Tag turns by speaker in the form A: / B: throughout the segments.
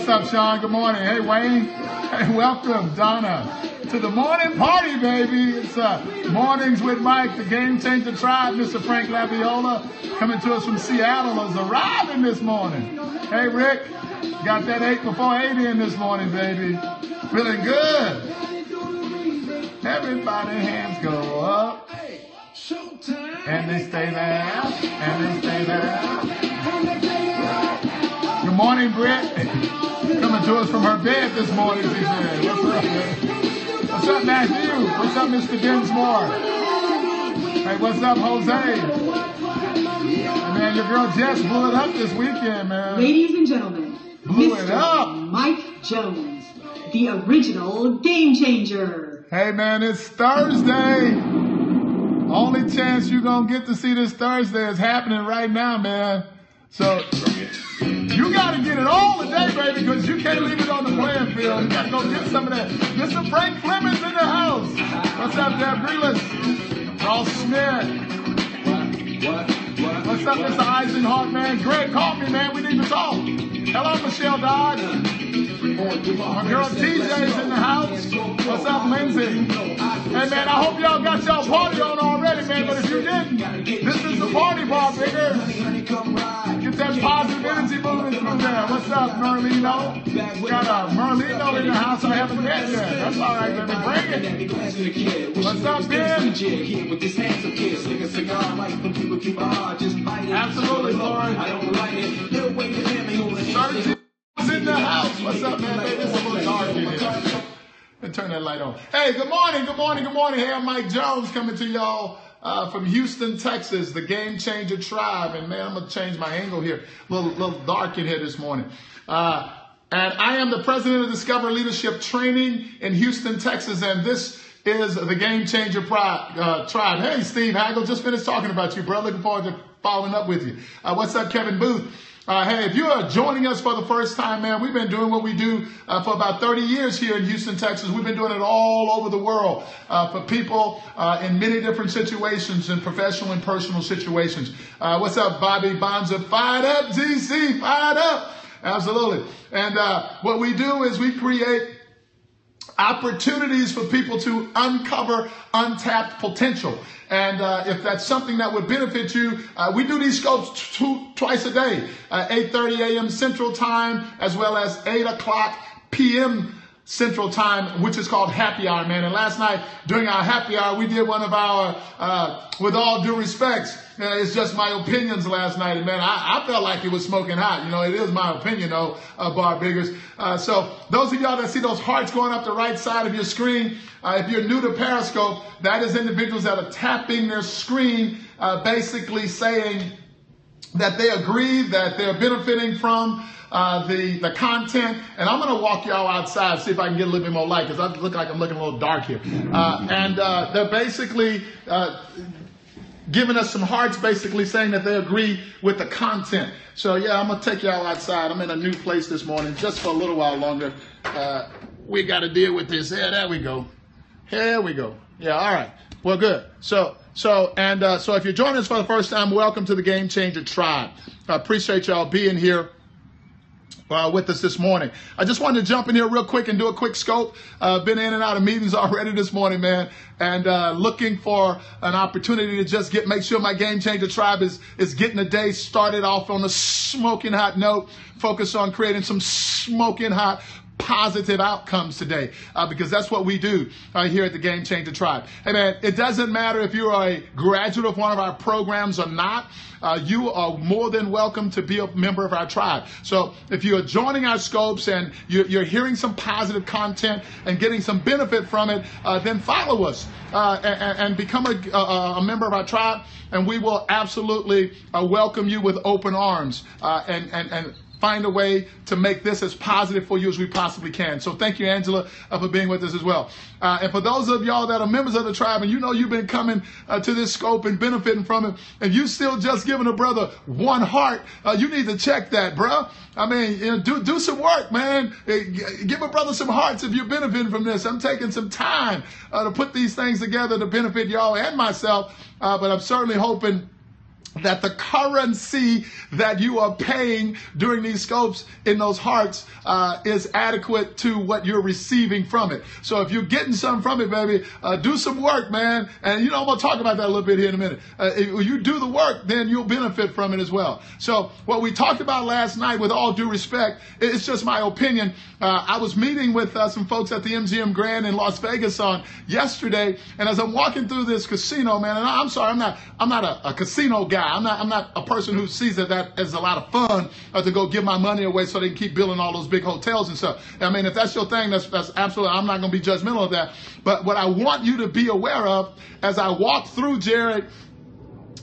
A: what's up, Sean? Good morning. Hey, Wayne. Hey, welcome, Donna, to the morning party, baby. It's uh, Mornings with Mike, the Game Changer Tribe. Mr. Frank Laviola, coming to us from Seattle, is arriving this morning. Hey, Rick, got that 8 before 8 in this morning, baby. Feeling good. Everybody hands go up. And they stay there. And they stay there. Morning, Britt. Coming to us from her bed this morning, she said. What's up, man? What's up, Matthew? What's up, Mr. Dinsmore? Hey, what's up, Jose? Man, your girl Jess blew it up this weekend, man.
B: Ladies and gentlemen,
A: Blew
B: Mr.
A: it up.
B: Mike Jones, the original game changer.
A: Hey, man, it's Thursday. Only chance you're going to get to see this Thursday is happening right now, man. So you got to get it all today, baby, because you can't leave it on the playing field. You got to go get some of that. Get some Frank Clemens in the house. What's up, Deb Grealish? Ross Smith. What's up, Mr. Eisenhart, man? Greg, call me, man. We need to talk. Hello, Michelle. My girl TJ's in the house. What's up, Lindsay? Hey, man, I hope y'all got y'all party on already, man. But if you didn't, this is the party bar, bigger. Positive energy moving through there. What's up, Merlino? Got a Merlino in the house I haven't met yet. That's all right, baby. Bring it. What's up, Ben? Absolutely, Lauren. Is in the house. What's up, man? Baby, it's a little dark in here. And turn that light on. Hey, good morning, good morning, good morning. I'm Mike Jones coming to y'all uh, from Houston, Texas, the Game Changer Tribe. And man, I'm gonna change my angle here. A little, little dark in here this morning. Uh, and I am the president of Discover Leadership Training in Houston, Texas. And this is the Game Changer uh, Tribe. Hey, Steve Hagel, just finished talking about you, bro. Looking forward to following up with you. Uh, what's up, Kevin Booth? Uh, hey, if you are joining us for the first time, man, we've been doing what we do uh, for about 30 years here in Houston, Texas. We've been doing it all over the world uh, for people uh, in many different situations, in professional and personal situations. Uh, what's up, Bobby Bonza? Fired up, GC, fired up. Absolutely. And uh, what we do is we create opportunities for people to uncover untapped potential. And uh, if that's something that would benefit you, uh, we do these scopes two, twice a day, uh, 8.30 a.m. Central Time, as well as 8 o'clock p.m. Central Time, which is called Happy Hour, man. And last night, during our Happy Hour, we did one of our, uh, with all due respects, it's just my opinions last night. And man, I, I, felt like it was smoking hot. You know, it is my opinion though, uh, Bar Biggers. Uh, so those of y'all that see those hearts going up the right side of your screen, uh, if you're new to Periscope, that is individuals that are tapping their screen, uh, basically saying that they agree, that they're benefiting from uh, the the content, and I'm gonna walk y'all outside see if I can get a little bit more light because I look like I'm looking a little dark here. Uh, and uh, they're basically uh, giving us some hearts, basically saying that they agree with the content. So yeah, I'm gonna take y'all outside. I'm in a new place this morning, just for a little while longer. Uh, we got to deal with this. Yeah, there we go. Here we go. Yeah, all right. Well, good. So, so, and uh, so, if you're joining us for the first time, welcome to the Game Changer Tribe. I appreciate y'all being here. Uh, with us this morning. I just wanted to jump in here real quick and do a quick scope. Uh, been in and out of meetings already this morning, man, and uh, looking for an opportunity to just get make sure my game changer tribe is is getting the day started off on a smoking hot note. Focus on creating some smoking hot positive outcomes today uh, because that's what we do uh, here at the Game Changer Tribe. Hey man, it doesn't matter if you're a graduate of one of our programs or not. Uh, you are more than welcome to be a member of our tribe. So if you're joining our scopes and you're, you're hearing some positive content and getting some benefit from it, uh, then follow us uh, and, and, become a, a, a, member of our tribe, and we will absolutely uh, welcome you with open arms and and and find a way to make this as positive for you as we possibly can. So thank you, Angela, uh, for being with us as well. Uh, and for those of y'all that are members of the tribe and you know you've been coming uh, to this scope and benefiting from it, and you still just giving a brother one heart, uh, you need to check that, bro. I mean, you know, do, do some work, man. Give a brother some hearts if you're benefiting from this. I'm taking some time uh, to put these things together to benefit y'all and myself, uh, but I'm certainly hoping that the currency that you are paying during these scopes in those hearts uh, is adequate to what you're receiving from it. So if you're getting something from it, baby, uh, do some work, man. And you know, I'm gonna talk about that a little bit here in a minute. Uh, if you do the work, then you'll benefit from it as well. So what we talked about last night, with all due respect, it's just my opinion. Uh, I was meeting with uh, some folks at the MGM Grand in Las Vegas on yesterday, and as I'm walking through this casino, man, and I'm sorry, I'm not, I'm not a, a casino guy guy. I'm not, I'm not a person who sees that as a lot of fun uh, to go give my money away so they can keep building all those big hotels and stuff. I mean, if that's your thing, that's, that's absolutely, I'm not going to be judgmental of that. But what I want you to be aware of as I walk through Jared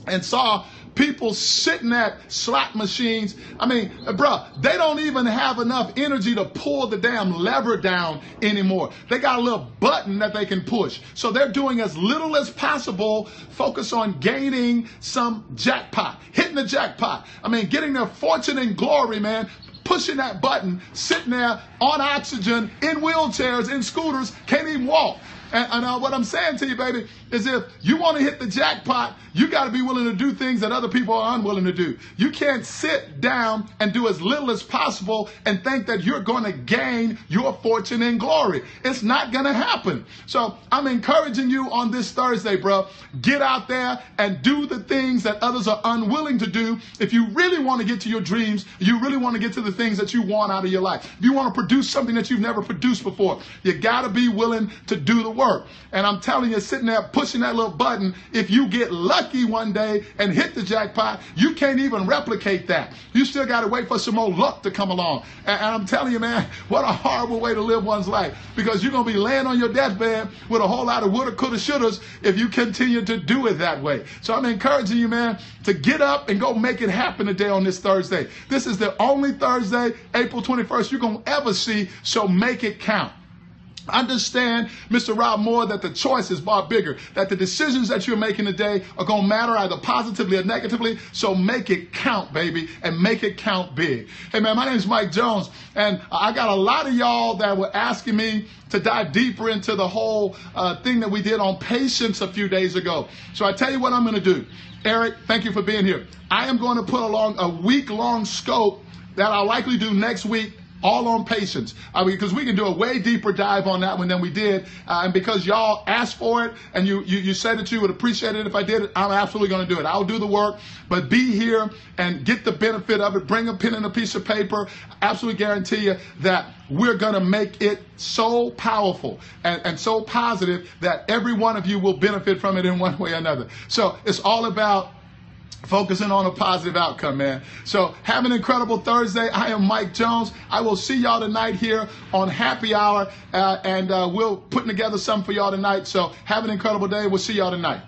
A: and saw people sitting at slot machines. I mean, uh, bro, they don't even have enough energy to pull the damn lever down anymore. They got a little button that they can push. So they're doing as little as possible, focus on gaining some jackpot, hitting the jackpot. I mean, getting their fortune and glory, man pushing that button, sitting there on oxygen, in wheelchairs, in scooters, can't even walk. And, and uh, what I'm saying to you, baby, is if you want to hit the jackpot, you got to be willing to do things that other people are unwilling to do. You can't sit down and do as little as possible and think that you're going to gain your fortune and glory. It's not going to happen. So I'm encouraging you on this Thursday, bro. Get out there and do the things that others are unwilling to do. If you really want to get to your dreams, you really want to get to the things that you want out of your life. If you want to produce something that you've never produced before, you got to be willing to do the work. And I'm telling you, sitting there pushing that little button, if you get lucky one day and hit the jackpot, you can't even replicate that. You still got to wait for some more luck to come along. And, and I'm telling you, man, what a horrible way to live one's life because you're going to be laying on your deathbed with a whole lot of woulda, coulda, shouldas if you continue to do it that way. So I'm encouraging you, man, to get up and go make it happen today on this Thursday. This is the only Thursday, April 21st, you're going to ever see, so make it count. Understand, Mr. Rob Moore, that the choice is far bigger, that the decisions that you're making today are going to matter either positively or negatively. So make it count, baby, and make it count big. Hey, man, my name is Mike Jones, and I got a lot of y'all that were asking me to dive deeper into the whole uh, thing that we did on patience a few days ago. So I tell you what I'm going to do. Eric, thank you for being here. I am going to put along a week long scope that I'll likely do next week all on patience. I mean, because we can do a way deeper dive on that one than we did. Uh, and because y'all asked for it and you, you, you said that you would appreciate it if I did it, I'm absolutely going to do it. I'll do the work, but be here and get the benefit of it. Bring a pen and a piece of paper. Absolutely guarantee you that we're going to make it so powerful and, and so positive that every one of you will benefit from it in one way or another. So it's all about focusing on a positive outcome, man. So have an incredible Thursday. I am Mike Jones. I will see y'all tonight here on Happy Hour, uh, and uh, we'll putting together something for y'all tonight. So have an incredible day. We'll see y'all tonight.